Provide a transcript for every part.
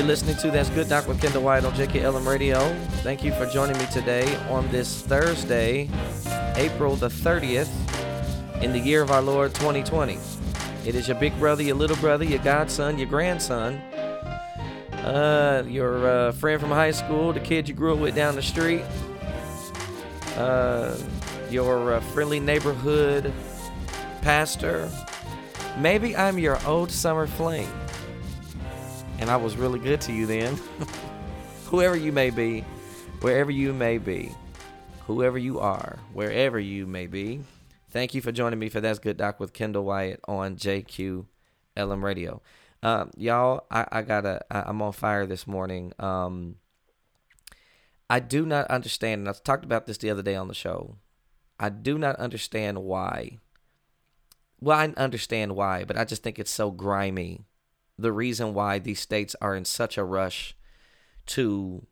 You're listening to That's Good Doc with Kendall White on JQLM Radio. Thank you for joining me today on this Thursday, April the 30th, in the year of our Lord 2020. It is your big brother, your little brother, your godson, your grandson, uh, your uh, friend from high school, the kid you grew up with down the street, uh, your uh, friendly neighborhood pastor. Maybe I'm your old summer fling and I was really good to you then. whoever you may be, wherever you may be, whoever you are, wherever you may be, thank you for joining me for That's Good Doc with Kendall White on JQ LM Radio. Um, y'all, I, I gotta, I, I'm on fire this morning. Um, I do not understand, and I talked about this the other day on the show. I do not understand why. Well, I understand why, but I just think it's so grimy the reason why these states are in such a rush to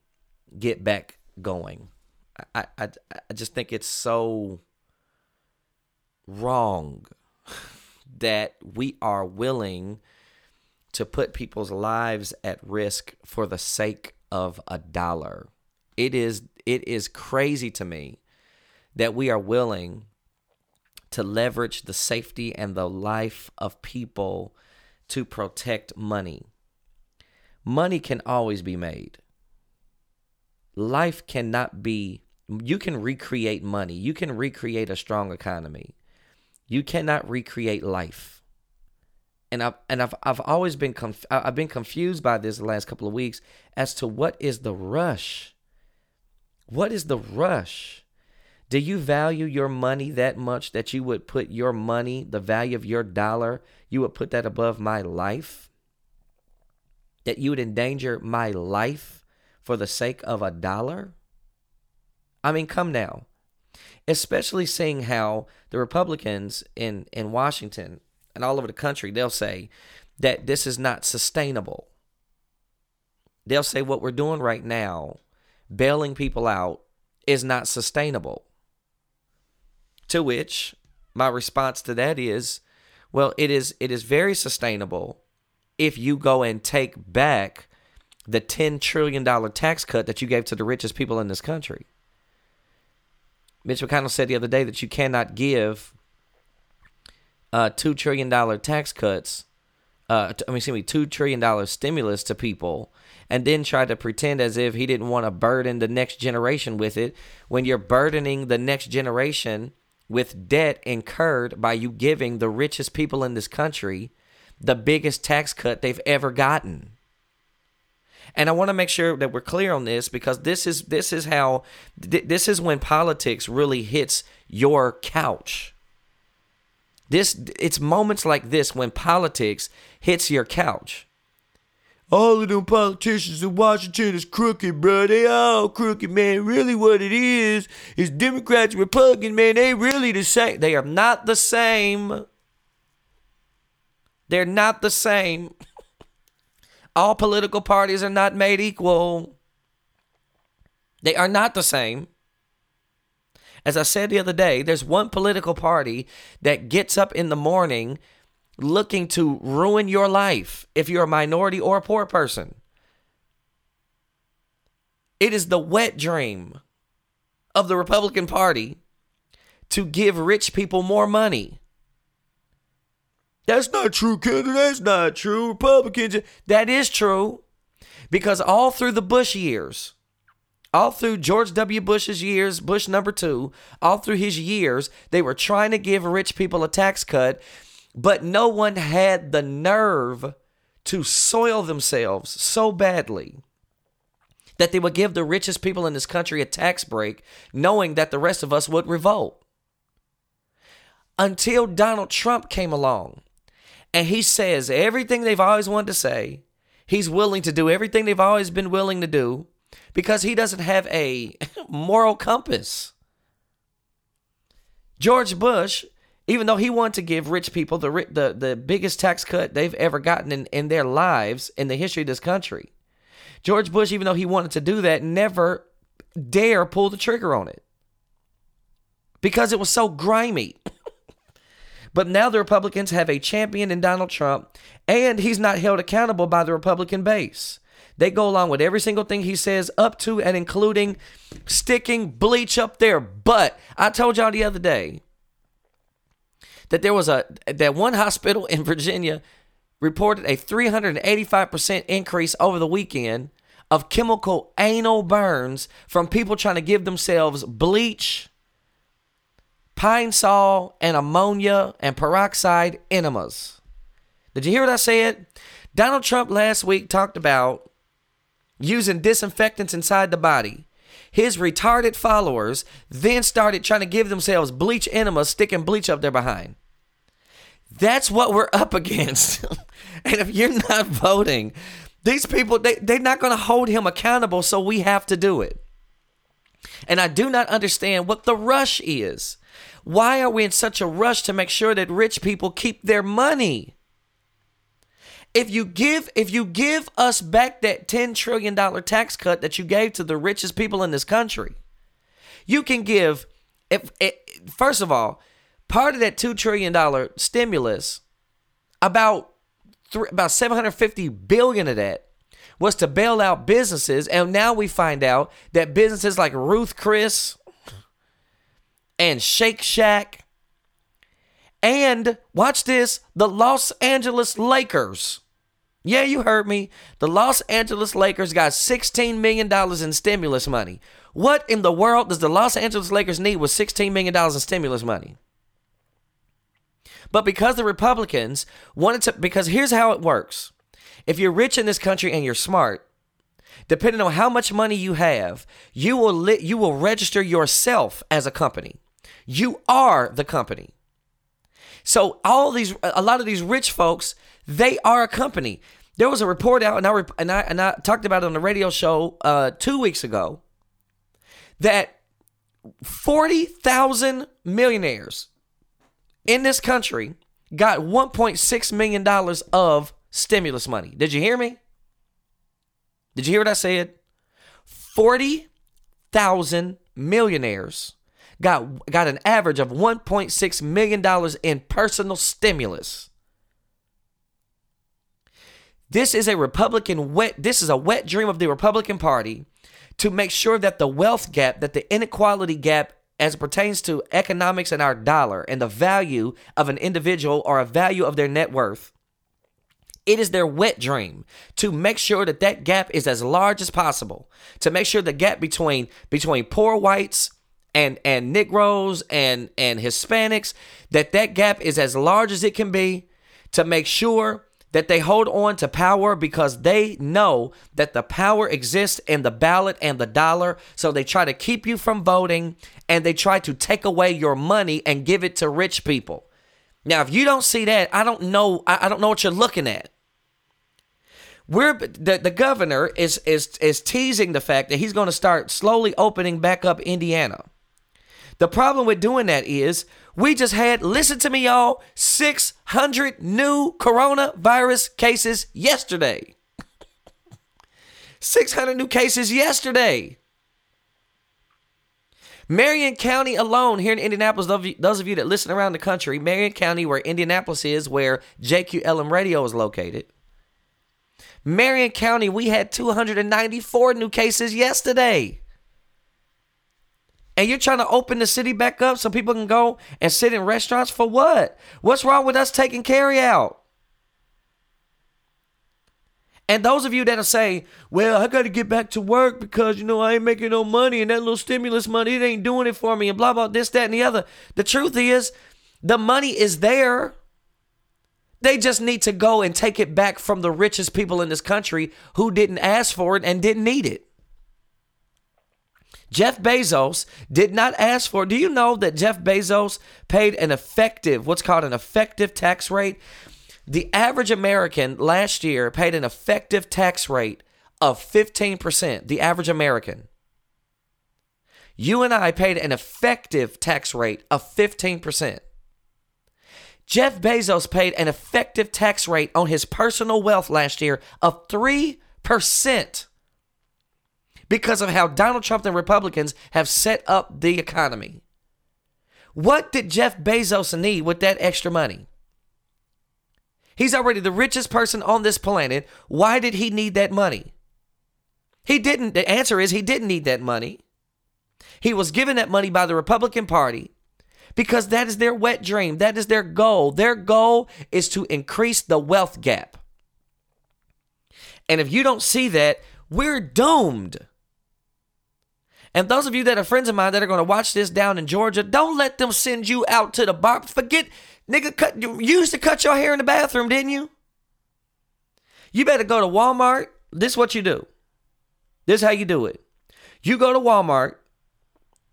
get back going. I, I, I just think it's so wrong that we are willing to put people's lives at risk for the sake of a dollar. It is it is crazy to me that we are willing to leverage the safety and the life of people to protect money. Money can always be made. Life cannot be, you can recreate money. You can recreate a strong economy. You cannot recreate life. And I've, and I've, I've always been, conf- I've been confused by this the last couple of weeks as to what is the rush? What is the rush? Do you value your money that much that you would put your money, the value of your dollar, you would put that above my life? That you would endanger my life for the sake of a dollar? I mean, come now. Especially seeing how the Republicans in, in Washington and all over the country, they'll say that this is not sustainable. They'll say what we're doing right now, bailing people out, is not sustainable. To which my response to that is, well, it is it is very sustainable if you go and take back the 10 trillion dollar tax cut that you gave to the richest people in this country. Mitch McConnell said the other day that you cannot give uh, two trillion dollar tax cuts. Uh, I mean, excuse me, two trillion dollar stimulus to people, and then try to pretend as if he didn't want to burden the next generation with it. When you're burdening the next generation with debt incurred by you giving the richest people in this country the biggest tax cut they've ever gotten. And I want to make sure that we're clear on this because this is this is how th- this is when politics really hits your couch. This it's moments like this when politics hits your couch all of them politicians in Washington is crooked, bro. They all crooked, man. Really, what it is is Democrats and Republicans, man. They really the same. They are not the same. They're not the same. all political parties are not made equal. They are not the same. As I said the other day, there's one political party that gets up in the morning looking to ruin your life if you're a minority or a poor person. It is the wet dream of the Republican Party to give rich people more money. That's not true, Kendall. That's not true. Republicans, that is true. Because all through the Bush years, all through George W. Bush's years, Bush number two, all through his years, they were trying to give rich people a tax cut but no one had the nerve to soil themselves so badly that they would give the richest people in this country a tax break, knowing that the rest of us would revolt. Until Donald Trump came along and he says everything they've always wanted to say, he's willing to do everything they've always been willing to do because he doesn't have a moral compass. George Bush even though he wanted to give rich people the the the biggest tax cut they've ever gotten in, in their lives in the history of this country. George Bush, even though he wanted to do that, never dare pull the trigger on it. Because it was so grimy. But now the Republicans have a champion in Donald Trump, and he's not held accountable by the Republican base. They go along with every single thing he says, up to and including sticking bleach up their butt. I told y'all the other day that there was a that one hospital in Virginia reported a 385% increase over the weekend of chemical anal burns from people trying to give themselves bleach, pine sol, and ammonia and peroxide enemas. Did you hear what I said? Donald Trump last week talked about using disinfectants inside the body. His retarded followers then started trying to give themselves bleach enemas, sticking bleach up their behind. That's what we're up against. and if you're not voting, these people, they, they're not going to hold him accountable, so we have to do it. And I do not understand what the rush is. Why are we in such a rush to make sure that rich people keep their money? If you give if you give us back that 10 trillion dollar tax cut that you gave to the richest people in this country, you can give if, if first of all, part of that 2 trillion dollar stimulus about three, about 750 billion of that was to bail out businesses. And now we find out that businesses like Ruth's Chris and Shake Shack and watch this, the Los Angeles Lakers. Yeah, you heard me. The Los Angeles Lakers got $16 million in stimulus money. What in the world does the Los Angeles Lakers need with $16 million in stimulus money? But because the Republicans wanted to, because here's how it works if you're rich in this country and you're smart, depending on how much money you have, you will li- you will register yourself as a company. You are the company. So all these, a lot of these rich folks, they are a company. There was a report out, and I and I, and I talked about it on the radio show uh, two weeks ago that forty thousand millionaires in this country got 1.6 million dollars of stimulus money. Did you hear me? Did you hear what I said? 40,000 millionaires got got an average of 1.6 million dollars in personal stimulus. This is a Republican wet this is a wet dream of the Republican Party to make sure that the wealth gap, that the inequality gap as it pertains to economics and our dollar and the value of an individual or a value of their net worth, it is their wet dream to make sure that that gap is as large as possible. To make sure the gap between between poor whites and and Negroes and and Hispanics that that gap is as large as it can be. To make sure that they hold on to power because they know that the power exists in the ballot and the dollar. So they try to keep you from voting and they try to take away your money and give it to rich people. Now, if you don't see that, I don't know. I, don't know what you're looking at. We're the, the governor is is is teasing the fact that he's going to start slowly opening back up Indiana. The problem with doing that is we just had, listen to me, y'all, 600 new coronavirus cases yesterday. 600 new cases yesterday. Marion County alone here in Indianapolis, those of you that listen around the country, Marion County, where Indianapolis is, where JQLM radio is located. Marion County, we had 294 new cases yesterday and you're trying to open the city back up so people can go and sit in restaurants for what? What's wrong with us taking carry out? And those of you that'll say, well, I got to get back to work because, you know, I ain't making no money and that little stimulus money, it ain't doing it for me and blah, blah, this, that, and the other. The truth is, the money is there. They just need to go and take it back from the richest people in this country who didn't ask for it and didn't need it. Jeff Bezos did not ask for. Do you know that Jeff Bezos paid an effective, what's called an effective tax rate? The average American last year paid an effective tax rate of 15%. The average American. You and I paid an effective tax rate of 15%. Jeff Bezos paid an effective tax rate on his personal wealth last year of 3% because of how Donald Trump and Republicans have set up the economy. What did Jeff Bezos need with that extra money? He's already the richest person on this planet. Why did he need that money? He didn't. The answer is he didn't need that money. He was given that money by the Republican Party because that is their wet dream. That is their goal. Their goal is to increase the wealth gap. And if you don't see that, we're doomed. And those of you that are friends of mine that are going to watch this down in Georgia, don't let them send you out to the bar. Forget, nigga, cut, you used to cut your hair in the bathroom, didn't you? You better go to Walmart. This is what you do. This is how you do it. You go to Walmart,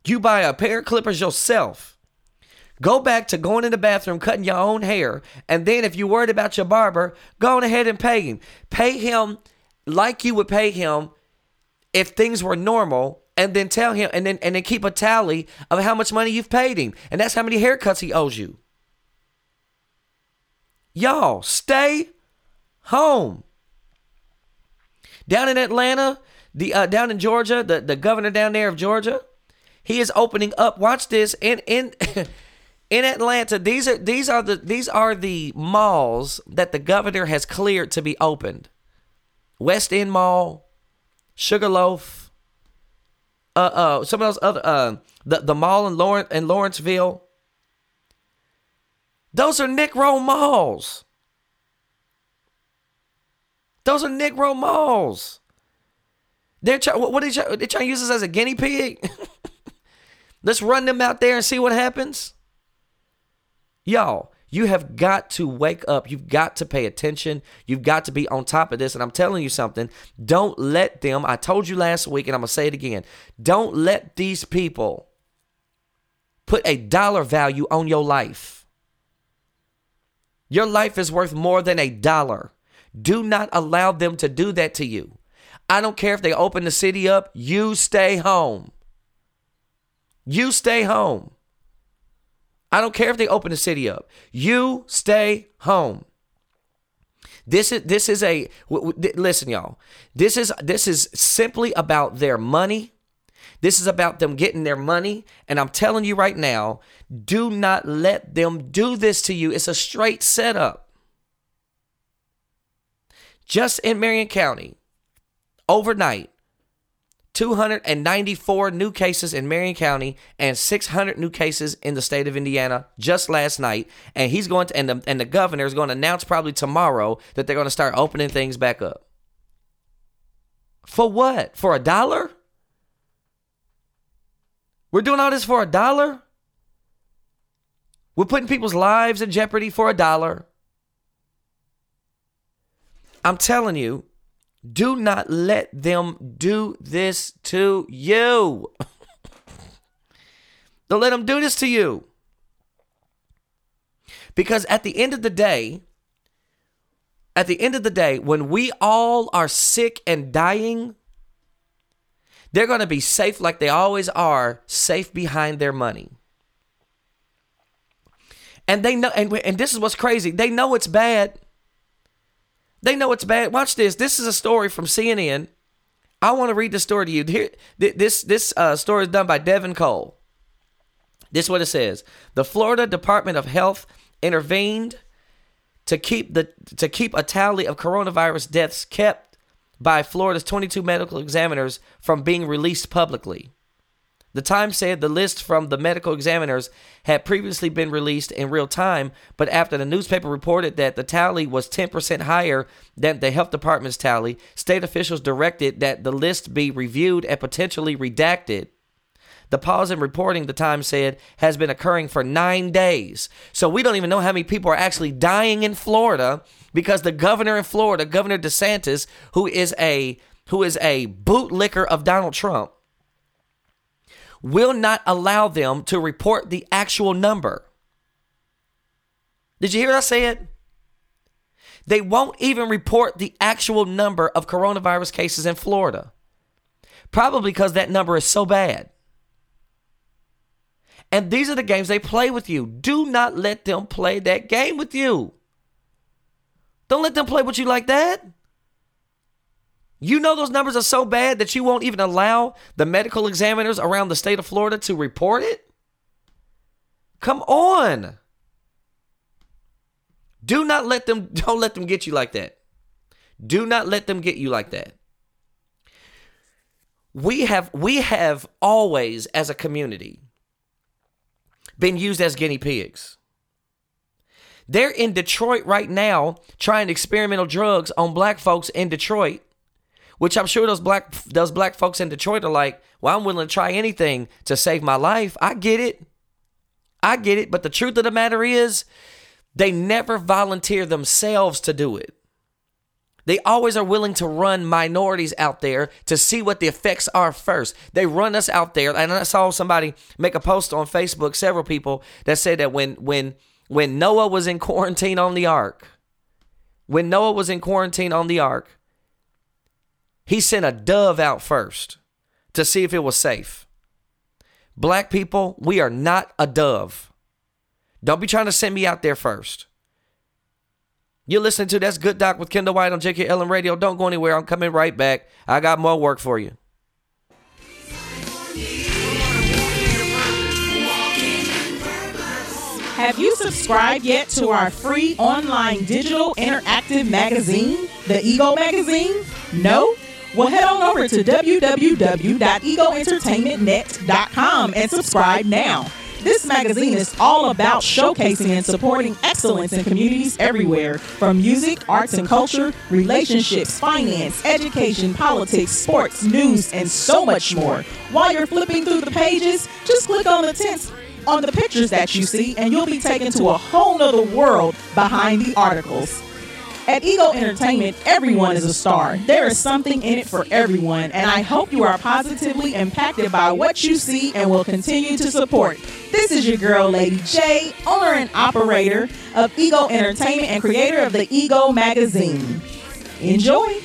you buy a pair of clippers yourself Go back to going in the bathroom, cutting your own hair. And then if you're worried about your barber, go on ahead and pay him. Pay him like you would pay him if things were normal. And then tell him and then and then keep a tally of how much money you've paid him. And that's how many haircuts he owes you. Y'all, stay home. Down in Atlanta, the uh, down in Georgia, the, the governor down there of Georgia, he is opening up. Watch this in in in Atlanta, these are these are the these are the malls that the governor has cleared to be opened. West End Mall, Sugarloaf, uh uh some of those other uh the, the mall in Lawrence in Lawrenceville. Those are Negro malls. Those are Negro malls. They're trying. What are they, they trying to use this as a guinea pig? Let's run them out there and see what happens. Y'all, you have got to wake up. You've got to pay attention. You've got to be on top of this. And I'm telling you something. Don't let them, I told you last week, and I'm going to say it again. Don't let these people put a dollar value on your life. Your life is worth more than a dollar. Do not allow them to do that to you. I don't care if they open the city up, you stay home. You stay home. I don't care if they open the city up. You stay home. This is this is a listen, y'all. This is this is simply about their money. This is about them getting their money, and I'm telling you right now, do not let them do this to you. It's a straight setup. Just in Marion County, overnight, 294 new cases in Marion County and 600 new cases in the state of Indiana just last night. And he's going to, and the, and the governor is going to announce probably tomorrow that they're going to start opening things back up. For what? For a dollar? We're doing all this for a dollar? We're putting people's lives in jeopardy for a dollar. I'm telling you, do not let them do this to you. Don't let them do this to you. Because at the end of the day, at the end of the day, when we all are sick and dying, they're going to be safe like they always are, safe behind their money. And they know, and, and this is what's crazy. They know it's bad. They know it's bad. Watch this. This is a story from CNN. I want to read the story to you. Here, this this uh, story is done by Devin Cole. This is what it says: The Florida Department of Health intervened to keep the to keep a tally of coronavirus deaths kept by Florida's 22 medical examiners from being released publicly. The Times said the list from the medical examiners had previously been released in real time, but after the newspaper reported that the tally was 10% higher than the health department's tally, state officials directed that the list be reviewed and potentially redacted. The pause in reporting, the Times said, has been occurring for nine days. So we don't even know how many people are actually dying in Florida because the governor in Florida, Governor DeSantis, who is a who is a bootlicker of Donald Trump, will not allow them to report the actual number. Did you hear what I said? They won't even report the actual number of coronavirus cases in Florida. Probably because that number is so bad. And these are the games they play with you. Do not let them play that game with you. Don't let them play with you like that. You know those numbers are so bad that you won't even allow the medical examiners around the state of Florida to report it? Come on. Do not let them don't let them get you like that. Do not let them get you like that. We have we have always as a community been used as guinea pigs. They're in Detroit right now trying experimental drugs on black folks in Detroit, which I'm sure those black those black folks in Detroit are like, "Well, I'm willing to try anything to save my life." I get it. I get it, but the truth of the matter is they never volunteer themselves to do it. They always are willing to run minorities out there to see what the effects are first. They run us out there, and I saw somebody make a post on Facebook. Several people that said that when when when Noah was in quarantine on the ark, when Noah was in quarantine on the ark, he sent a dove out first to see if it was safe. Black people, we are not a dove. Don't be trying to send me out there first. You're listening to That's Good Doc with Kendall White on JQLM Radio. Don't go anywhere. I'm coming right back. I got more work for you. Have you subscribed yet to our free online digital interactive magazine, the Ego Magazine? No? Well, head on over to www.egoentertainmentnet.com and subscribe now. This magazine is all about showcasing and supporting excellence in communities everywhere, from music, arts and culture, relationships, finance, education, politics, sports, news, and so much more. While you're flipping through the pages, just click on the tints on the pictures that you see, and you'll be taken to a whole nother world behind the articles. At Ego Entertainment, everyone is a star. There is something in it for everyone, and I hope you are positively impacted by what you see and will continue to support. This is your girl, Lady J, owner and operator of Ego Entertainment and creator of the Ego Magazine. Enjoy!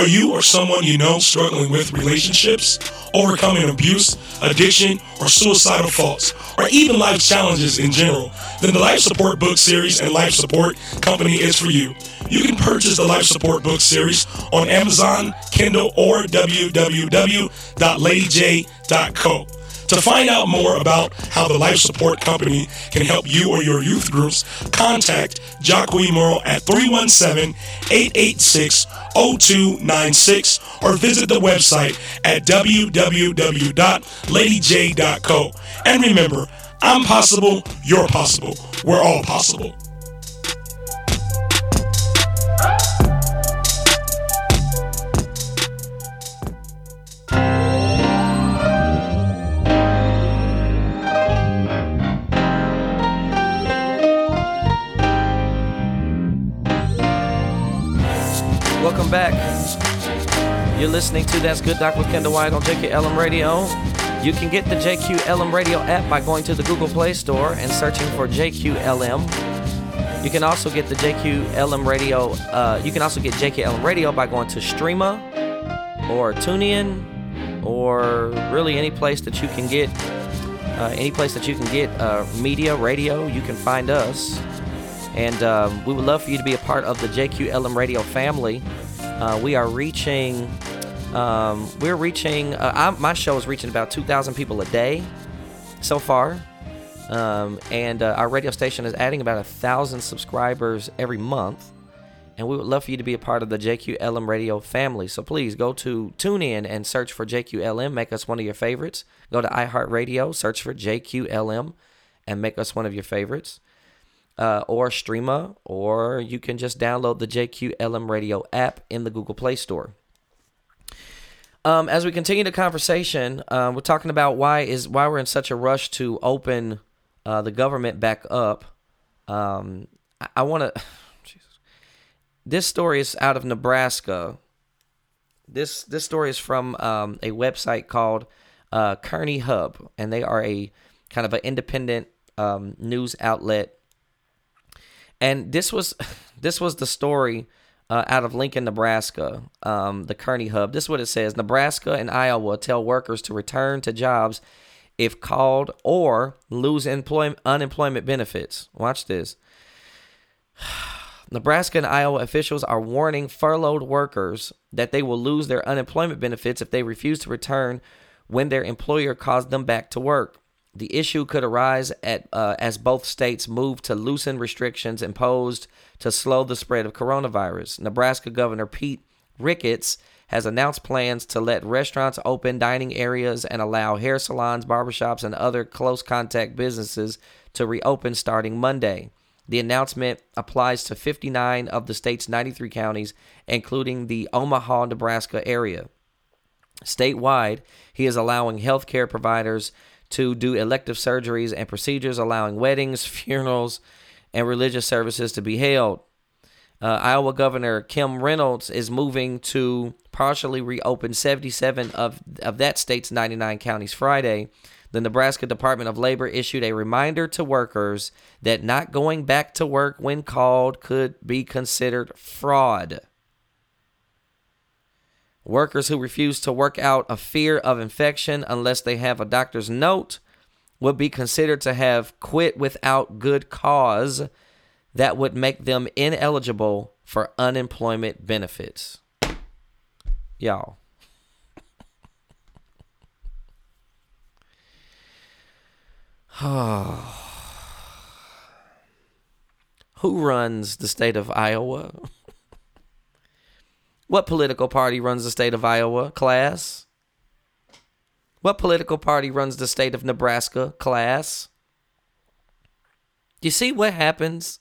Are you or someone you know struggling with relationships, overcoming abuse, addiction, or suicidal thoughts, or even life challenges in general? Then the Life Support Book Series and Life Support Company is for you. You can purchase the Life Support Book Series on Amazon, Kindle, or www.ladyj.co. To find out more about how the Life Support Company can help you or your youth groups, contact Jacque Morrow at 317 886 0296 or visit the website at www.ladyj.co. And remember, I'm possible, you're possible, we're all possible. Welcome back. You're listening to That's Good Doc with Kendall White on JQLM Radio. You can get the JQLM Radio app by going to the Google Play Store and searching for JQLM. You can also get the JQLM Radio. Uh, you can also get JQLM Radio by going to Streema or TuneIn or really any place that you can get uh, any place that you can get uh, media, radio. You can find us. And um, we would love for you to be a part of the JQLM radio family. Uh, we are reaching, um, we're reaching, uh, I, my show is reaching about 2,000 people a day so far. Um, and uh, our radio station is adding about a thousand subscribers every month. And we would love for you to be a part of the JQLM radio family. So please go to TuneIn and search for JQLM. Make us one of your favorites. Go to iHeartRadio, search for JQLM, and make us one of your favorites uh, or Streema, or you can just download the JQLM Radio app in the Google Play Store. Um, as we continue the conversation, uh, we're talking about why is why we're in such a rush to open uh, the government back up. Um, I, I want to. This story is out of Nebraska. This this story is from um, a website called uh, Kearney Hub, and they are a kind of an independent um, news outlet and this was this was the story uh, out of Lincoln, Nebraska, um, the Kearney Hub. This is what it says: Nebraska and Iowa tell workers to return to jobs if called or lose employment unemployment benefits. Watch this. Nebraska and Iowa officials are warning furloughed workers that they will lose their unemployment benefits if they refuse to return when their employer calls them back to work. The issue could arise at uh, as both states move to loosen restrictions imposed to slow the spread of coronavirus. Nebraska Governor Pete Ricketts has announced plans to let restaurants open dining areas and allow hair salons, barbershops, and other close contact businesses to reopen starting Monday. The announcement applies to 59 of the state's 93 counties, including the Omaha, Nebraska area. Statewide, he is allowing healthcare providers to do elective surgeries and procedures, allowing weddings, funerals, and religious services to be held. Uh, Iowa Governor Kim Reynolds is moving to partially reopen 77 of, of that state's 99 counties Friday. The Nebraska Department of Labor issued a reminder to workers that not going back to work when called could be considered fraud. Workers who refuse to work out a fear of infection unless they have a doctor's note would be considered to have quit without good cause that would make them ineligible for unemployment benefits. Y'all. Who runs the state of Iowa? what political party runs the state of Iowa, class? What political party runs the state of Nebraska, class? Do you see what happens?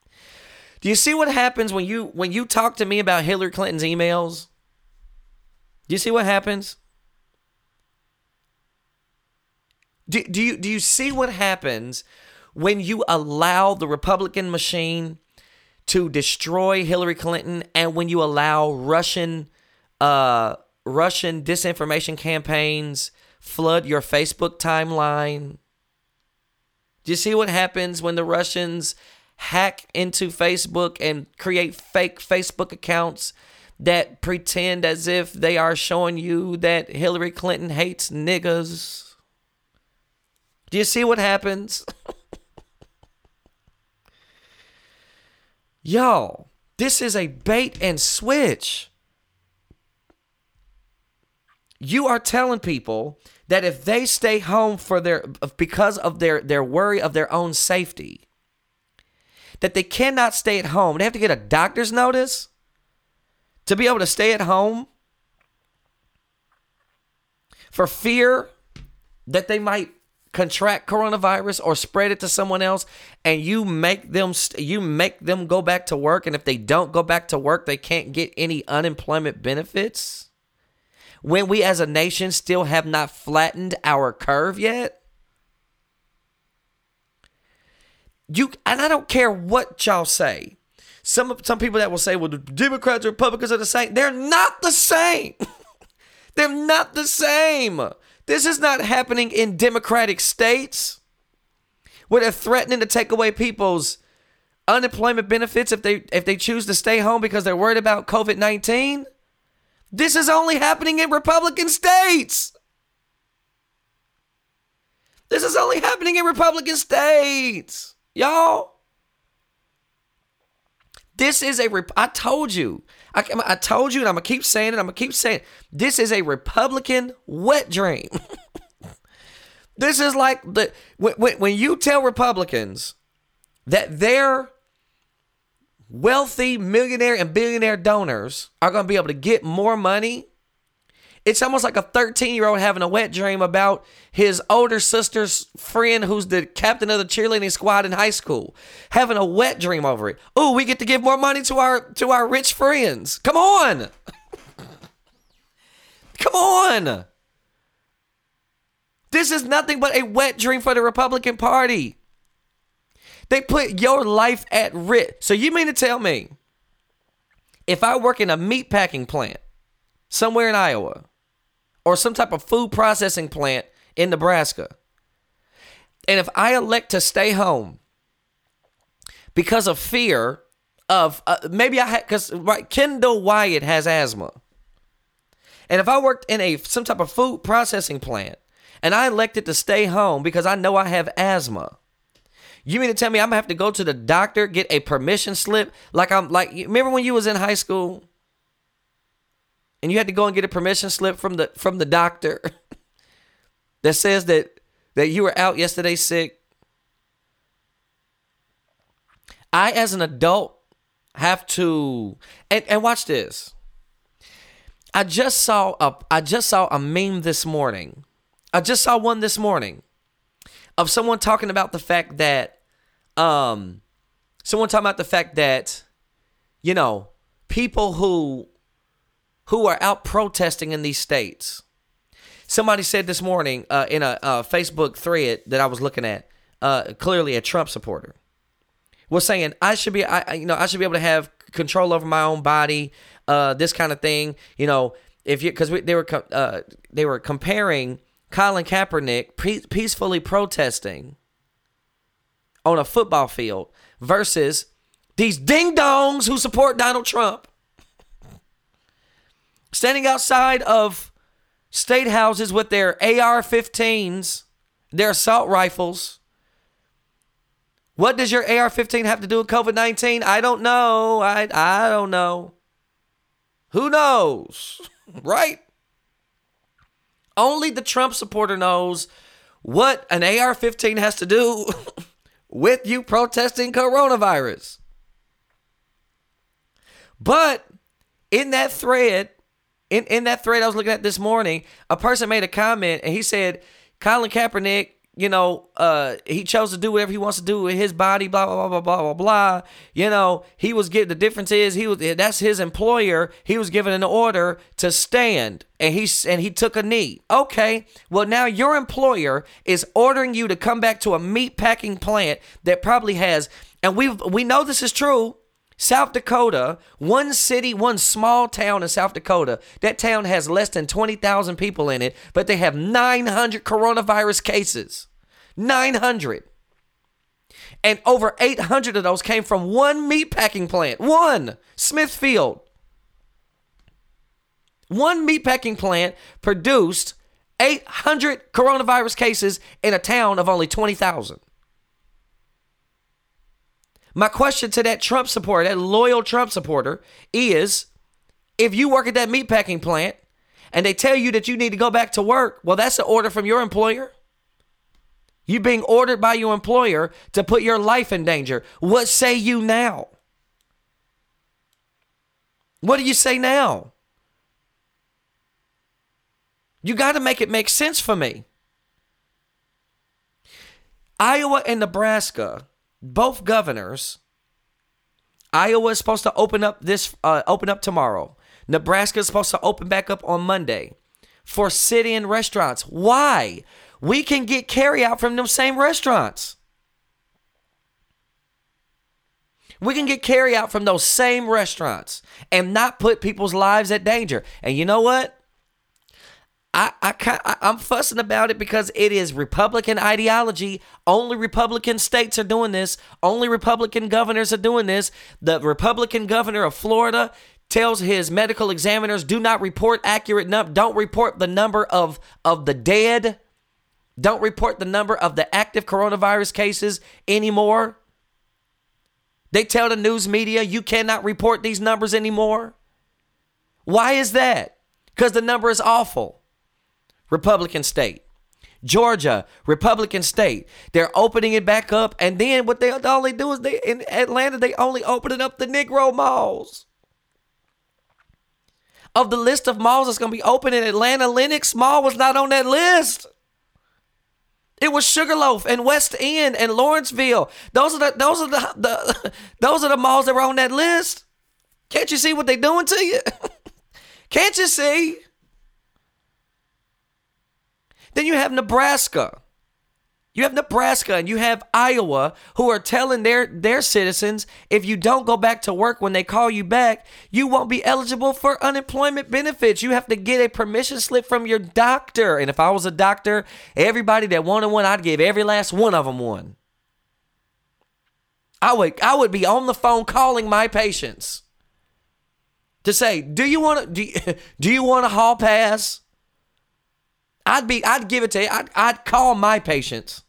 Do you see what happens when you when you talk to me about Hillary Clinton's emails? Do you see what happens? Do, do you do you see what happens when you allow the Republican machine to destroy Hillary Clinton and when you allow Russian uh Russian disinformation campaigns flood your Facebook timeline? Do you see what happens when the Russians hack into Facebook and create fake Facebook accounts that pretend as if they are showing you that Hillary Clinton hates niggas. Do you see what happens? Y'all, this is a bait and switch. You are telling people that if they stay home for their because of their their worry of their own safety, that they cannot stay at home. They have to get a doctor's notice to be able to stay at home for fear that they might contract coronavirus or spread it to someone else and you make them you make them go back to work and if they don't go back to work they can't get any unemployment benefits when we as a nation still have not flattened our curve yet You and I don't care what y'all say. Some some people that will say, well, the Democrats Republicans are the same. They're not the same. They're not the same. This is not happening in democratic states where they're threatening to take away people's unemployment benefits if they if they choose to stay home because they're worried about COVID-19. This is only happening in Republican states. This is only happening in Republican states. Y'all, this is a. I told you. I, I told you, and I'm gonna keep saying it. I'm gonna keep saying it. this is a Republican wet dream. this is like the when, when you tell Republicans that their wealthy millionaire and billionaire donors are gonna be able to get more money it's almost like a 13 year old having a wet dream about his older sister's friend who's the captain of the cheerleading squad in high school having a wet dream over it. Oh we get to give more money to our to our rich friends. Come on! Come on! This is nothing but a wet dream for the republican party. They put your life at risk. So you mean to tell me if i work in a meat packing plant somewhere in iowa or some type of food processing plant in Nebraska. And if I elect to stay home because of fear of uh, maybe I had because right, Kendall White has asthma, and if I worked in a some type of food processing plant and I elected to stay home because I know I have asthma. You mean to tell me I'm gonna have to go to the doctor, get a permission slip? Like I'm like remember when you was in high school? And you had to go and get a permission slip from the from the doctor that says that that you were out yesterday sick. I as an adult have to and, and watch this. I just saw a I just saw a meme this morning. I just saw one this morning of someone talking about the fact that um someone talking about the fact that you know people who who are out protesting in these states. Somebody said this morning uh, in a, a, facebook thread that i was looking at uh, clearly a trump supporter was saying i should be I, you know i should be able to have control over my own body uh, this kind of thing. You know if you because they were uh, they were comparing colin kaepernick peacefully protesting on a football field versus these ding dongs who support Donald Trump standing outside of state houses with their AR 15s, their assault rifles. What does your AR 15 have to do with COVID 19? I don't know. I, I don't know. Who knows? right? Only the Trump supporter knows what an AR 15 has to do with you protesting coronavirus. But in that thread, in, in that thread I was looking at this morning, a person made a comment and he said, Colin Kaepernick you know, uh, he chose to do whatever he wants to do with his body, blah blah blah blah blah blah You know, he was get the difference is he was that's his employer. He was given an order to stand, and he and he took a knee. Okay, well now your employer is ordering you to come back to a meat packing plant that probably has, and we we know this is true. South Dakota, one city, one small town in South Dakota. That town has less than 20,000 people in it, but they have 900 coronavirus cases. 900. And over 800 of those came from one meatpacking plant. One, Smithfield. One meatpacking plant produced 800 coronavirus cases in a town of only 20,000. My question to that Trump supporter, that loyal Trump supporter, is if you work at that meatpacking plant and they tell you that you need to go back to work, well, that's an order from your employer. You being ordered by your employer to put your life in danger. What say you now? What do you say now? You got to make it make sense for me. Iowa and Nebraska both governors. Iowa is supposed to open up this uh, open up tomorrow. Nebraska is supposed to open back up on Monday for sit-in restaurants. Why? We can get carry out from them same restaurants. We can get carry out from those same restaurants and not put people's lives at danger. And you know what? I, I, I'm fussing about it because it is Republican ideology. Only Republican states are doing this. Only Republican governors are doing this. The Republican governor of Florida tells his medical examiners do not report accurate num don't report the number of of the dead. Don't report the number of the active coronavirus cases anymore. They tell the news media you cannot report these numbers anymore. Why is that? Because the number is awful. Republican state. Georgia, Republican state. They're opening it back up, and then what they all they do is they in Atlanta they only opening up the Negro malls. Of the list of malls that's gonna be open in Atlanta, Lenox Mall was not on that list. It was Sugarloaf and West End and Lawrenceville. Those are the those are the, the those are the malls that were on that list. Can't you see what they're doing to you? Can't you see? Then you have Nebraska. You have Nebraska and you have Iowa who are telling their, their citizens if you don't go back to work when they call you back, you won't be eligible for unemployment benefits. You have to get a permission slip from your doctor. And if I was a doctor, everybody that wanted one, I'd give every last one of them one. I would I would be on the phone calling my patients to say, "Do you want to do you, do you want a hall pass?" I'd be I'd give it to you. I'd, I'd call my patients.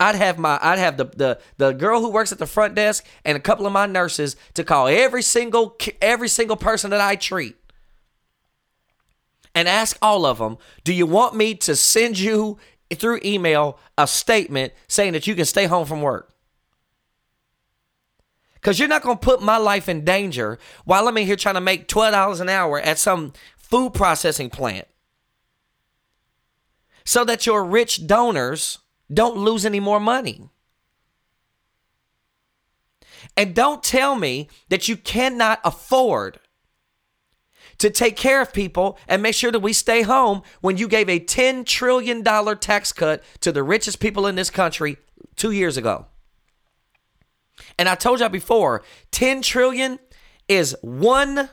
I'd have my I'd have the, the the girl who works at the front desk and a couple of my nurses to call every single every single person that I treat and ask all of them, "Do you want me to send you through email a statement saying that you can stay home from work?" Cuz you're not going to put my life in danger while I'm in here trying to make $12 an hour at some food processing plant. So that your rich donors don't lose any more money. And don't tell me that you cannot afford to take care of people and make sure that we stay home when you gave a $10 trillion tax cut to the richest people in this country two years ago. And I told y'all before, 10 trillion is 1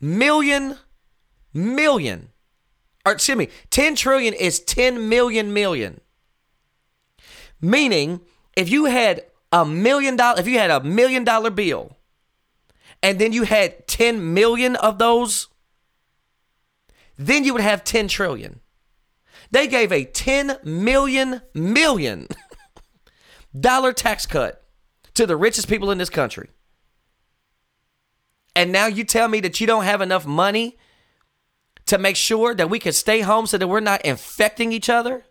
million million. Or excuse me, 10 trillion is 10 million million. Meaning, if you had a million dollar, if you had a million dollar bill, and then you had 10 million of those, then you would have 10 trillion. They gave a 10 million million dollar tax cut to the richest people in this country. And now you tell me that you don't have enough money to make sure that we can stay home so that we're not infecting each other?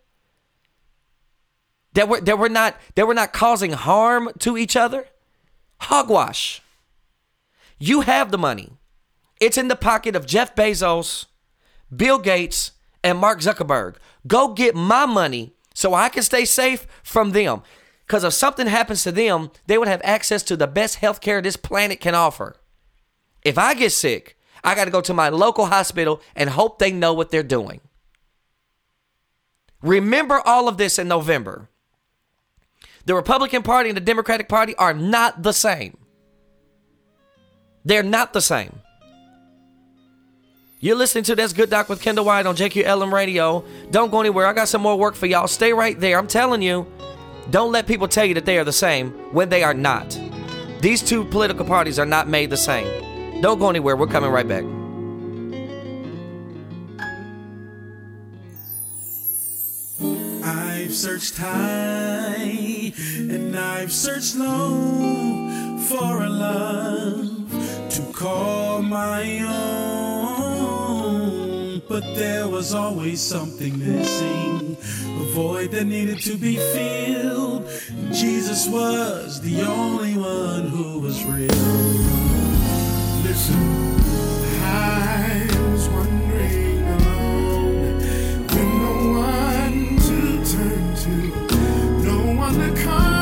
That we're, that we're not that we're not causing harm to each other? Hogwash. You have the money. It's in the pocket of Jeff Bezos, Bill Gates, and Mark Zuckerberg. Go get my money so I can stay safe from them. Because if something happens to them, they would have access to the best health care this planet can offer. If I get sick, I got to go to my local hospital and hope they know what they're doing. Remember all of this in November. The Republican Party and the Democratic Party are not the same. They're not the same. You're listening to That's Good Doc with Kendall White on JQLM Radio. Don't go anywhere. I got some more work for y'all. Stay right there. I'm telling you, don't let people tell you that they are the same when they are not. These two political parties are not made the same. Don't go anywhere. We're coming right back. I've searched high and I've searched low for a love to call my own. But there was always something missing, a void that needed to be filled. Jesus was the only one who was real. No one to turn to, no one to calm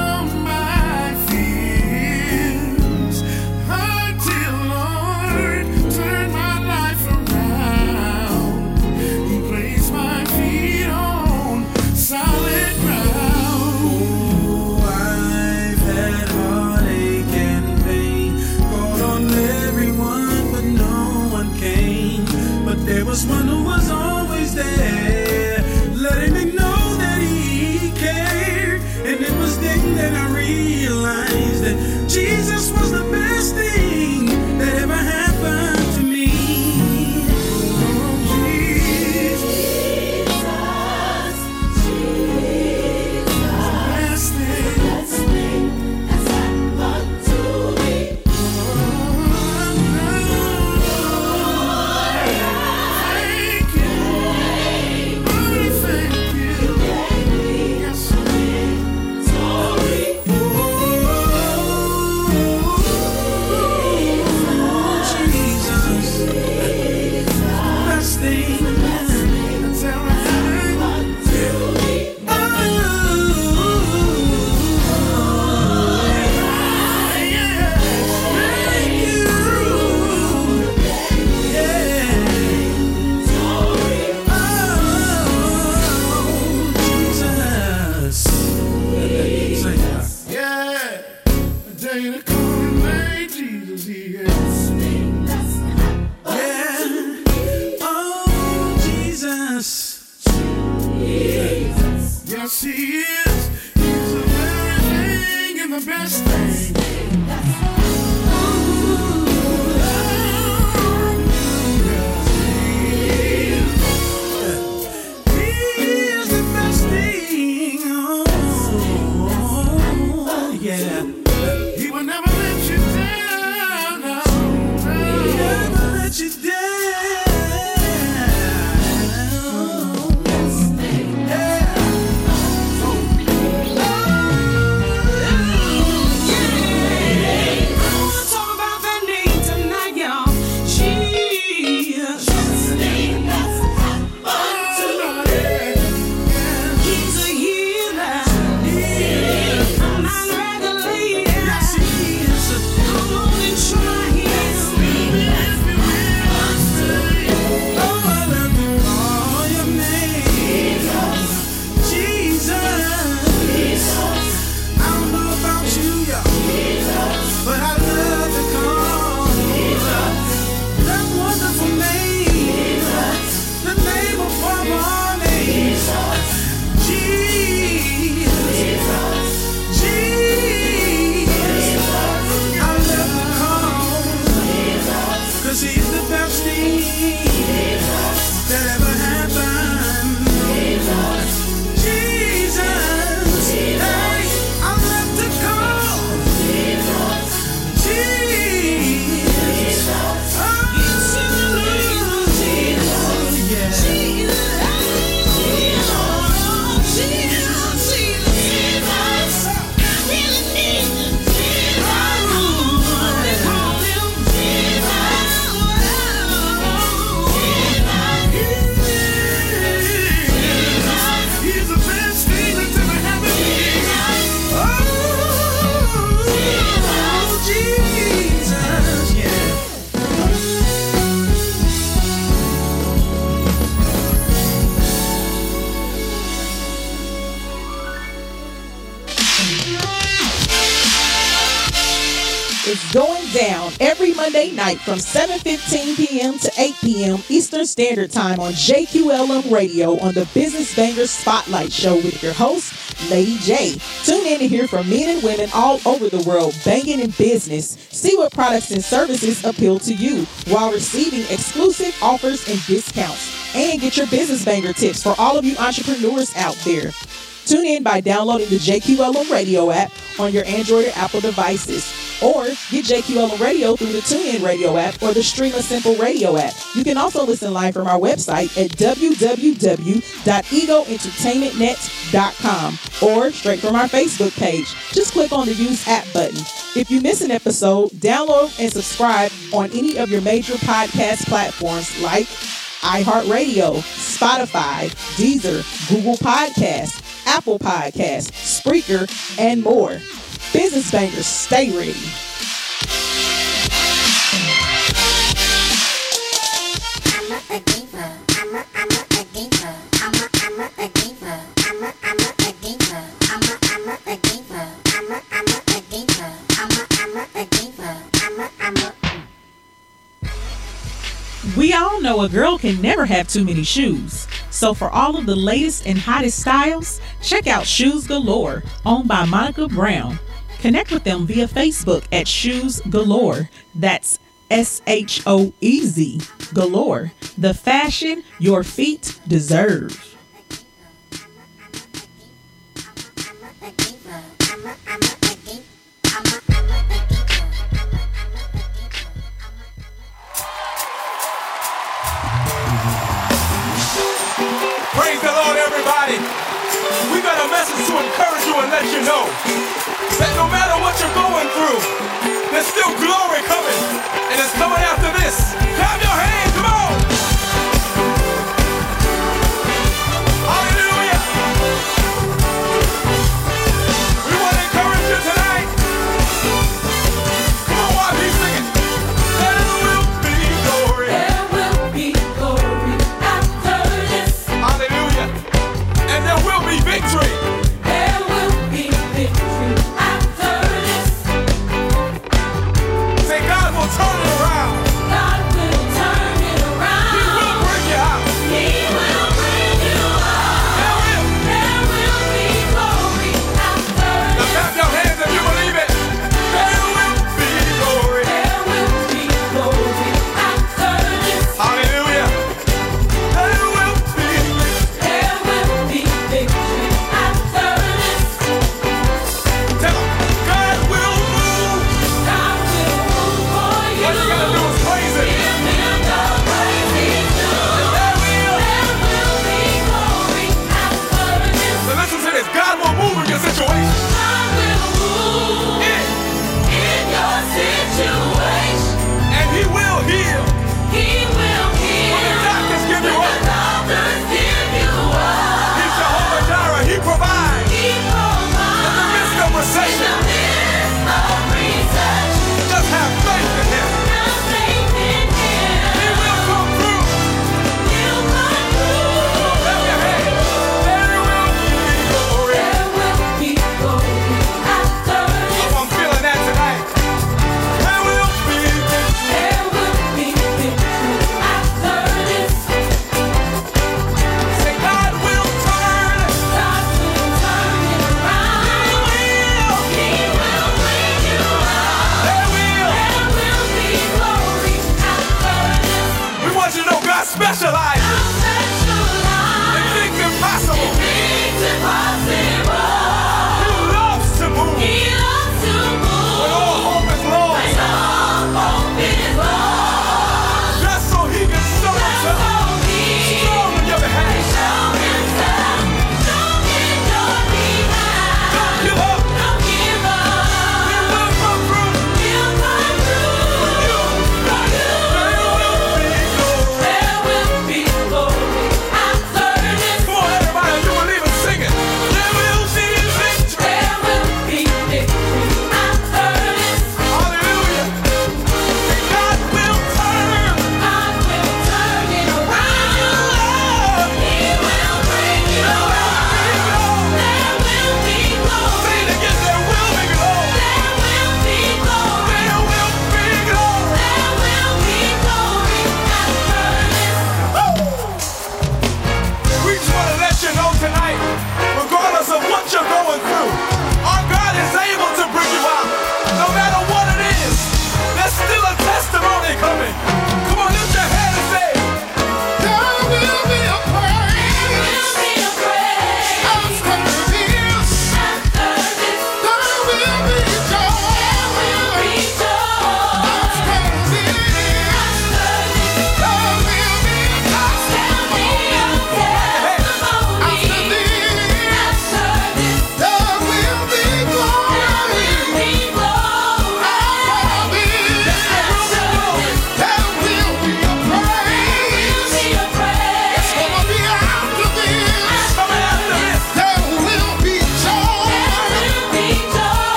night from 7:15 p.m. to 8 p.m. Eastern Standard Time on JQLM Radio on the Business Banger Spotlight Show with your host, Lady J. Tune in to hear from men and women all over the world banging in business. See what products and services appeal to you while receiving exclusive offers and discounts. And get your business banger tips for all of you entrepreneurs out there. Tune in by downloading the JQLM Radio app on your Android or Apple devices. Or get JQLM Radio through the TuneIn Radio app or the Streema Simple Radio app. You can also listen live from our website at www.egoentertainmentnet.com or straight from our Facebook page. Just click on the Use App button. If you miss an episode, download and subscribe on any of your major podcast platforms like iHeartRadio, Spotify, Deezer, Google Podcasts, Apple Podcasts, Spreaker, and more. Business Bangers, stay ready. I'm a, a diva. I'm a, I'm a, a diva. I'm a, I'm a, a diva. I'm a, I'm a, a diva. I'm a, I'm a, a diva. I'm a, I'm a, a diva. I'm a, I'm a, a diva. I'm a, I'm a. We all know a girl can never have too many shoes. So for all of the latest and hottest styles, check out Shoes Galore, owned by Monica Brown. Connect with them via Facebook at Shoes Galore. That's S H O E Z Galore. The fashion your feet deserve. Praise the Lord, everybody. We got a message to encourage you and let you know that no matter what you're going through, there's still glory coming. And it's coming after this. Clap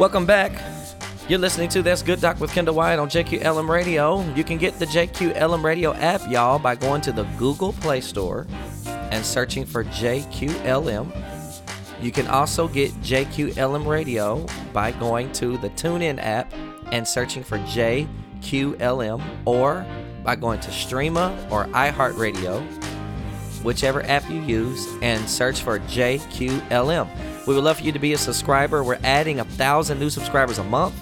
Welcome back. You're listening to That's Good Doc with Kendall White on JQLM Radio. You can get the JQLM Radio app, y'all, by going to the Google Play Store and searching for JQLM. You can also get JQLM Radio by going to the TuneIn app and searching for JQLM or by going to Streema or iHeartRadio, whichever app you use, and search for JQLM. We would love for you to be a subscriber. We're adding a thousand new subscribers a month.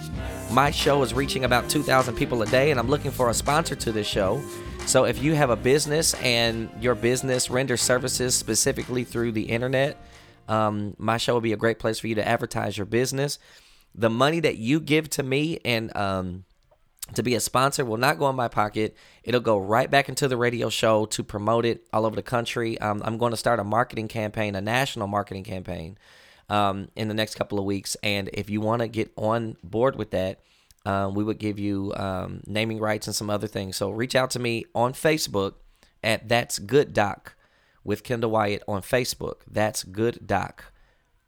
My show is reaching about 2,000 people a day, and I'm looking for a sponsor to this show. So if you have a business and your business renders services specifically through the internet, um, my show will be a great place for you to advertise your business. The money that you give to me and um, to be a sponsor will not go in my pocket. It'll go right back into the radio show to promote it all over the country. Um, I'm going to start a marketing campaign, a national marketing campaign, um, in the next couple of weeks. And if you want to get on board with that, um, we would give you um, naming rights and some other things. So reach out to me on Facebook at That's Good Doc with Kendall White on Facebook. That's Good Doc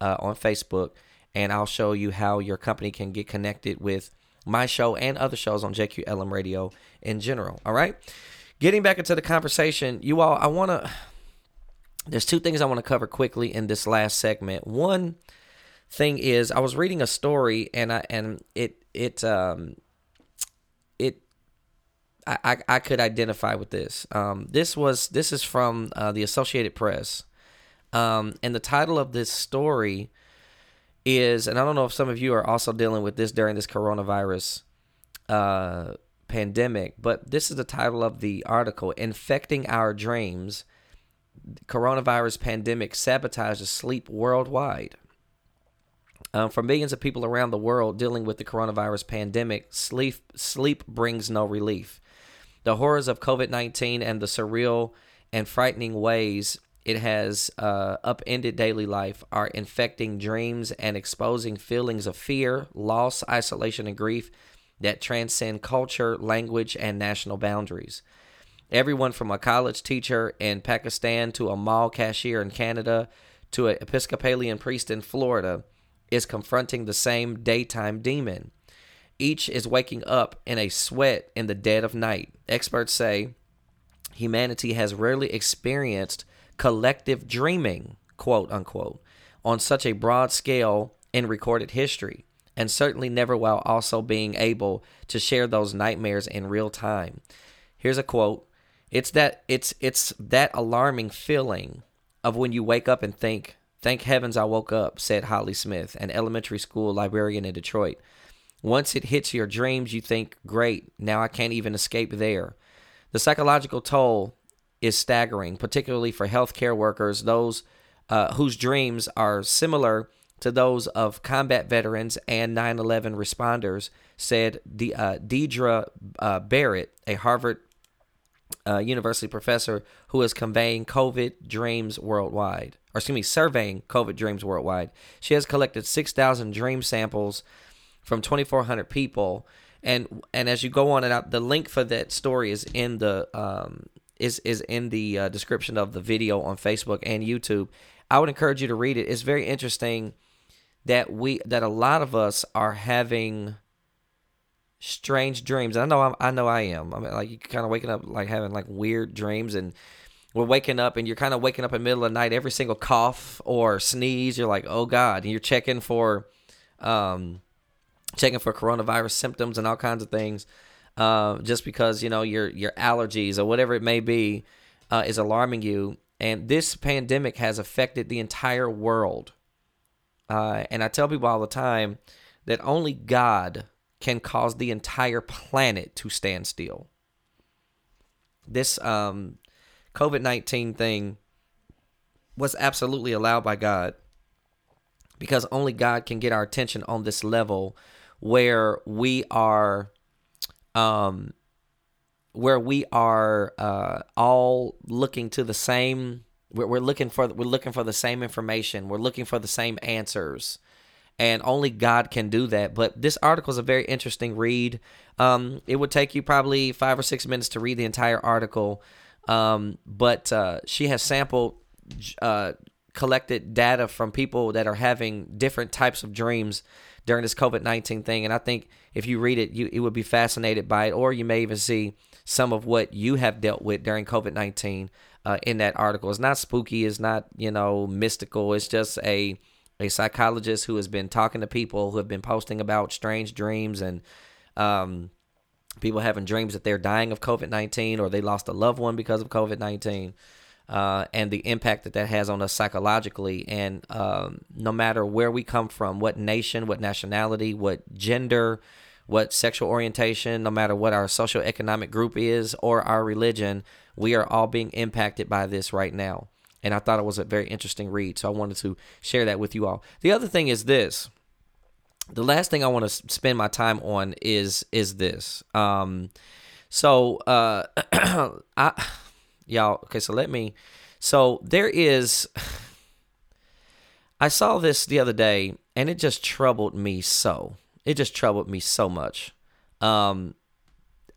uh, on Facebook. And I'll show you how your company can get connected with my show and other shows on JQLM Radio in general. All right. Getting back into the conversation, you all, I want to. There's two things I want to cover quickly in this last segment. One thing is, I was reading a story and I and it it um it I I, I could identify with this. Um, this was this is from uh, the Associated Press, um, and the title of this story is, and I don't know if some of you are also dealing with this during this coronavirus uh, pandemic, but this is the title of the article Infecting Our Dreams. Coronavirus pandemic sabotages sleep worldwide. Um, for millions of people around the world dealing with the coronavirus pandemic, sleep sleep brings no relief. The horrors of COVID nineteen and the surreal and frightening ways it has uh, upended daily life are infecting dreams and exposing feelings of fear, loss, isolation, and grief that transcend culture, language, and national boundaries. Everyone from a college teacher in Pakistan to a mall cashier in Canada to an Episcopalian priest in Florida is confronting the same daytime demon. Each is waking up in a sweat in the dead of night. Experts say humanity has rarely experienced collective dreaming, quote unquote, on such a broad scale in recorded history, and certainly never while also being able to share those nightmares in real time. Here's a quote. It's that it's it's that alarming feeling of when you wake up and think, "Thank heavens I woke up," said Holly Smith, an elementary school librarian in Detroit. Once it hits your dreams, you think, "Great, now I can't even escape there." The psychological toll is staggering, particularly for healthcare workers, those uh, whose dreams are similar to those of combat veterans and 9 11 responders, said uh, Deirdre uh, Barrett, a Harvard uh, University professor who is conveying COVID dreams worldwide, or excuse me, surveying COVID dreams worldwide. She has collected 6,000 dream samples from 2,400 people. And and as you go on and out, the link for that story is in the um, is is in the uh, description of the video on Facebook and YouTube. I would encourage you to read it. It's very interesting that we that a lot of us are having strange dreams. I know I'm, I know I am. I mean, like you kind of waking up like having like weird dreams, and we're waking up, and you're kind of waking up in the middle of the night. Every single cough or sneeze, you're like, oh god, and you're checking for, um, checking for coronavirus symptoms and all kinds of things. Uh, just because you know your your allergies or whatever it may be uh, is alarming you, and this pandemic has affected the entire world. Uh, and I tell people all the time that only God can cause the entire planet to stand still. This um, COVID 19 thing was absolutely allowed by God because only God can get our attention on this level where we are um where we are uh all looking to the same we're, we're looking for we're looking for the same information we're looking for the same answers and only god can do that but this article is a very interesting read um it would take you probably five or six minutes to read the entire article um but uh she has sampled uh collected data from people that are having different types of dreams during this COVID nineteen thing, and I think if you read it, you it would be fascinated by it, or you may even see some of what you have dealt with during COVID nineteen uh, in that article. It's not spooky. It's not you know mystical. It's just a a psychologist who has been talking to people who have been posting about strange dreams and um, people having dreams that they're dying of COVID 19 or they lost a loved one because of COVID 19. Uh, and the impact that that has on us psychologically. And um, no matter where we come from, what nation, what nationality, what gender, what sexual orientation, no matter what our socioeconomic group is or our religion, we are all being impacted by this right now. And I thought it was a very interesting read. So I wanted to share that with you all. The other thing is this. The last thing I want to spend my time on is is this. Um, so uh, I y'all okay so let me so there is i saw this the other day and it just troubled me so it just troubled me so much um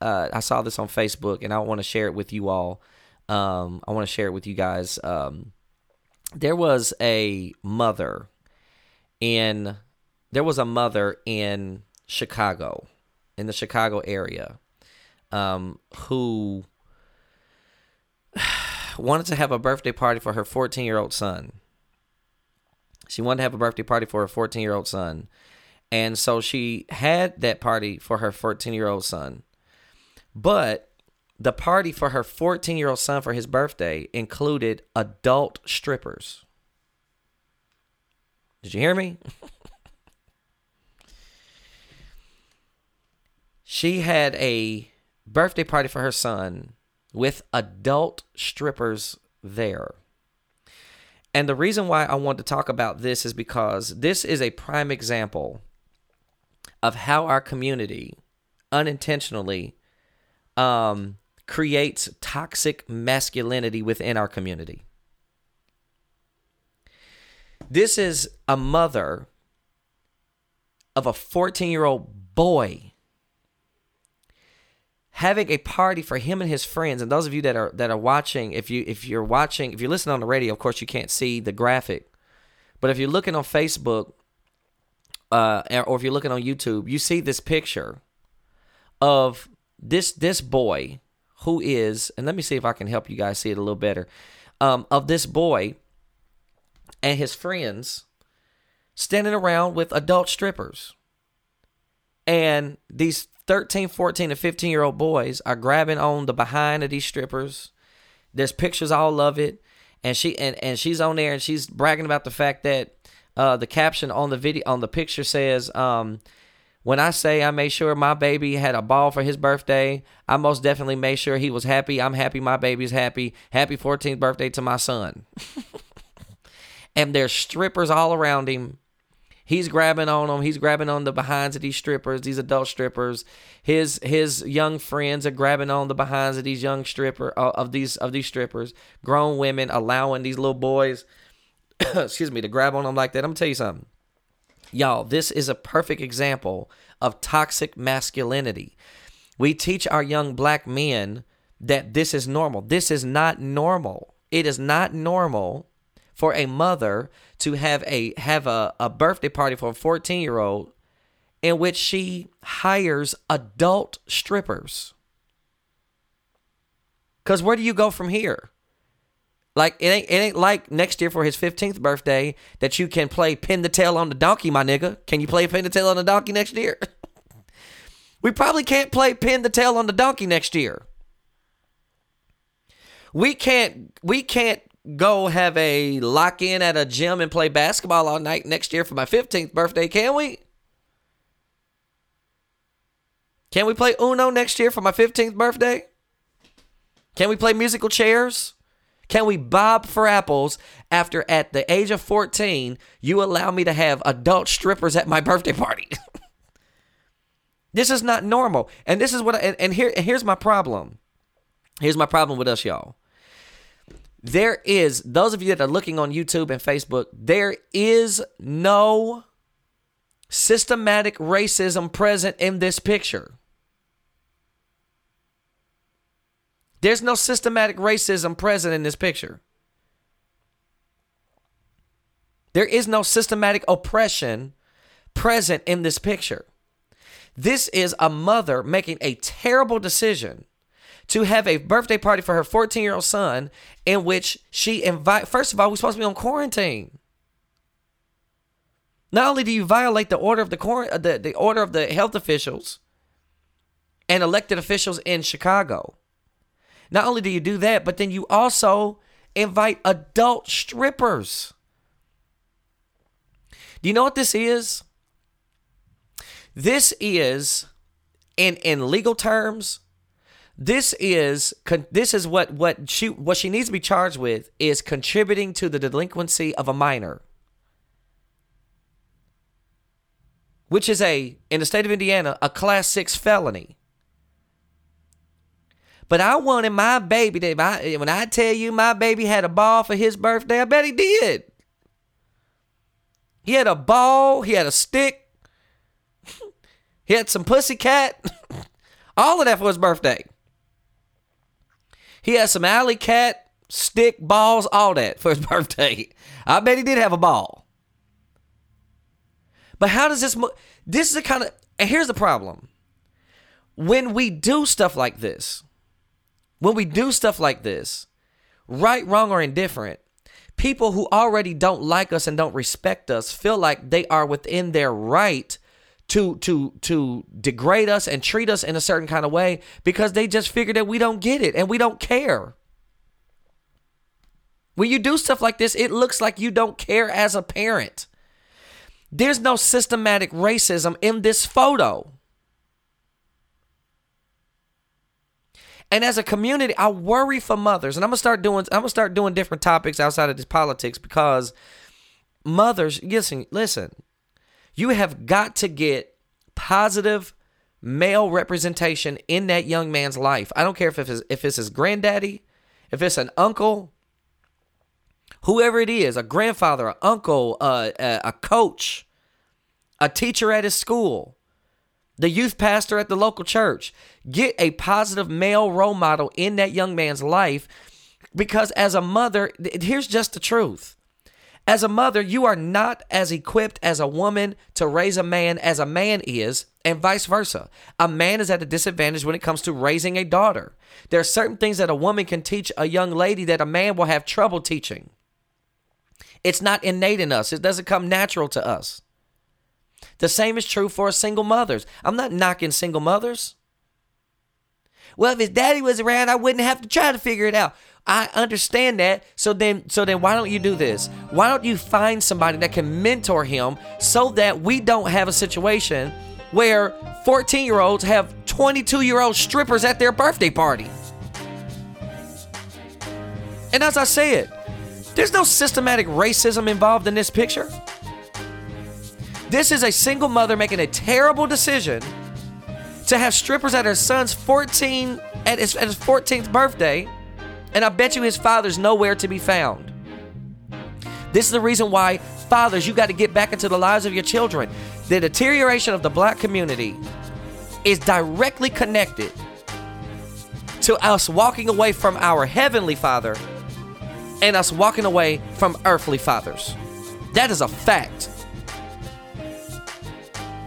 uh, i saw this on facebook and i want to share it with you all um i want to share it with you guys um there was a mother in there was a mother in chicago in the chicago area um who wanted to have a birthday party for her 14 year old son. She wanted to have a birthday party for her 14 year old son. And so she had that party for her 14 year old son. But the party for her 14 year old son for his birthday included adult strippers. Did you hear me? she had a birthday party for her son with adult strippers there. And the reason why I want to talk about this is because this is a prime example of how our community unintentionally um, creates toxic masculinity within our community. This is a mother of a 14 year old boy having a party for him and his friends and those of you that are that are watching if you if you're watching if you're listening on the radio of course you can't see the graphic but if you're looking on facebook uh, or if you're looking on youtube you see this picture of this this boy who is and let me see if i can help you guys see it a little better um, of this boy and his friends standing around with adult strippers and these 13, 14, and 15 year old boys are grabbing on the behind of these strippers. There's pictures all of it. And she and, and she's on there and she's bragging about the fact that uh, the caption on the video on the picture says, um, when I say I made sure my baby had a ball for his birthday, I most definitely made sure he was happy. I'm happy my baby's happy. Happy 14th birthday to my son. and there's strippers all around him He's grabbing on them. He's grabbing on the behinds of these strippers, these adult strippers. His his young friends are grabbing on the behinds of these young stripper uh, of these of these strippers. Grown women allowing these little boys, excuse me, to grab on them like that. I'm gonna tell you something, y'all. This is a perfect example of toxic masculinity. We teach our young black men that this is normal. This is not normal. It is not normal for a mother to have a have a, a birthday party for a 14 year old in which she hires adult strippers. Cause where do you go from here? Like it ain't it ain't like next year for his 15th birthday that you can play pin the tail on the donkey, my nigga. Can you play pin the tail on the donkey next year? we probably can't play pin the tail on the donkey next year. We can't we can't go have a lock in at a gym and play basketball all night next year for my 15th birthday, can we? Can we play Uno next year for my 15th birthday? Can we play musical chairs? Can we bob for apples after at the age of 14 you allow me to have adult strippers at my birthday party? this is not normal. And this is what I, and, and here here's my problem. Here's my problem with us y'all there is those of you that are looking on YouTube and Facebook, there is no systematic racism present in this picture. There's no systematic racism present in this picture. There is no systematic oppression present in this picture. This is a mother making a terrible decision to have a birthday party for her 14 year old son in which she invite first of all we're supposed to be on quarantine not only do you violate the order of the, uh, the the order of the health officials and elected officials in chicago not only do you do that but then you also invite adult strippers. Do you know what this is? This is in in legal terms this is this is what what she what she needs to be charged with is contributing to the delinquency of a minor. Which is a in the state of Indiana a class 6 felony but I wanted my baby to, I, when I tell you my baby had a ball for his birthday I bet he did he had a ball he had a stick he had some pussy cat all of that for his birthday he had some alley cat, stick, balls, all that for his birthday. I bet he did have a ball. But how does this? This is the kind of. Here's the problem. When we do stuff like this, when we do stuff like this, right, wrong, or indifferent, people who already don't like us and don't respect us feel like they are within their right to to to degrade us and treat us in a certain kind of way because they just figure that we don't get it and we don't care. When you do stuff like this, it looks like you don't care as a parent. There's no systematic racism in this photo. And as a community, I worry for mothers, and I'm gonna start doing I'm gonna start doing different topics outside of this politics because mothers, listen, listen, you have got to get positive male representation in that young man's life. I don't care if it's if it's his granddaddy, if it's an uncle, whoever it is, a grandfather, an uncle, a, a coach, a teacher at his school, the youth pastor at the local church. Get a positive male role model in that young man's life because as a mother, here's just the truth. As a mother, you are not as equipped as a woman to raise a man as a man is, and vice versa. A man is at a disadvantage when it comes to raising a daughter. There are certain things that a woman can teach a young lady that a man will have trouble teaching. It's not innate in us, it doesn't come natural to us. The same is true for single mothers. I'm not knocking single mothers. Well, if his daddy was around, I wouldn't have to try to figure it out. I understand that. So then so then why don't you do this? Why don't you find somebody that can mentor him so that we don't have a situation where 14-year-olds have 22-year-old strippers at their birthday party? And as I said, there's no systematic racism involved in this picture. This is a single mother making a terrible decision to have strippers at her son's 14 at his, at his 14th birthday, and I bet you his father's nowhere to be found. This is the reason why fathers, you got to get back into the lives of your children. The deterioration of the black community is directly connected to us walking away from our heavenly father and us walking away from earthly fathers. That is a fact.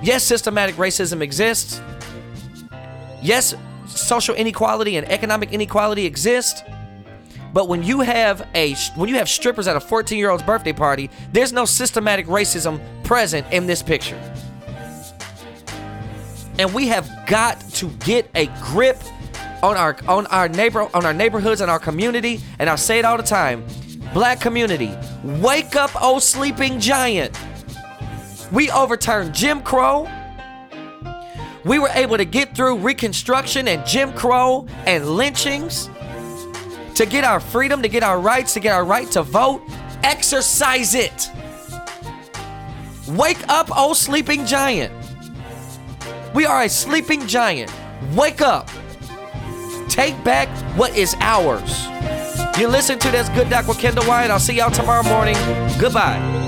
Yes, systematic racism exists. Yes, social inequality and economic inequality exist. But when you have a when you have strippers at a 14-year-old's birthday party, there's no systematic racism present in this picture. And we have got to get a grip on our on our neighbor on our neighborhoods and our community. And I say it all the time. Black community, wake up, oh sleeping giant. We overturned Jim Crow. We were able to get through Reconstruction and Jim Crow and lynchings to get our freedom, to get our rights, to get our right to vote. Exercise it. Wake up, oh sleeping giant. We are a sleeping giant. Wake up. Take back what is ours. You listen to this Good Doc with Kendall White. I'll see y'all tomorrow morning. Goodbye.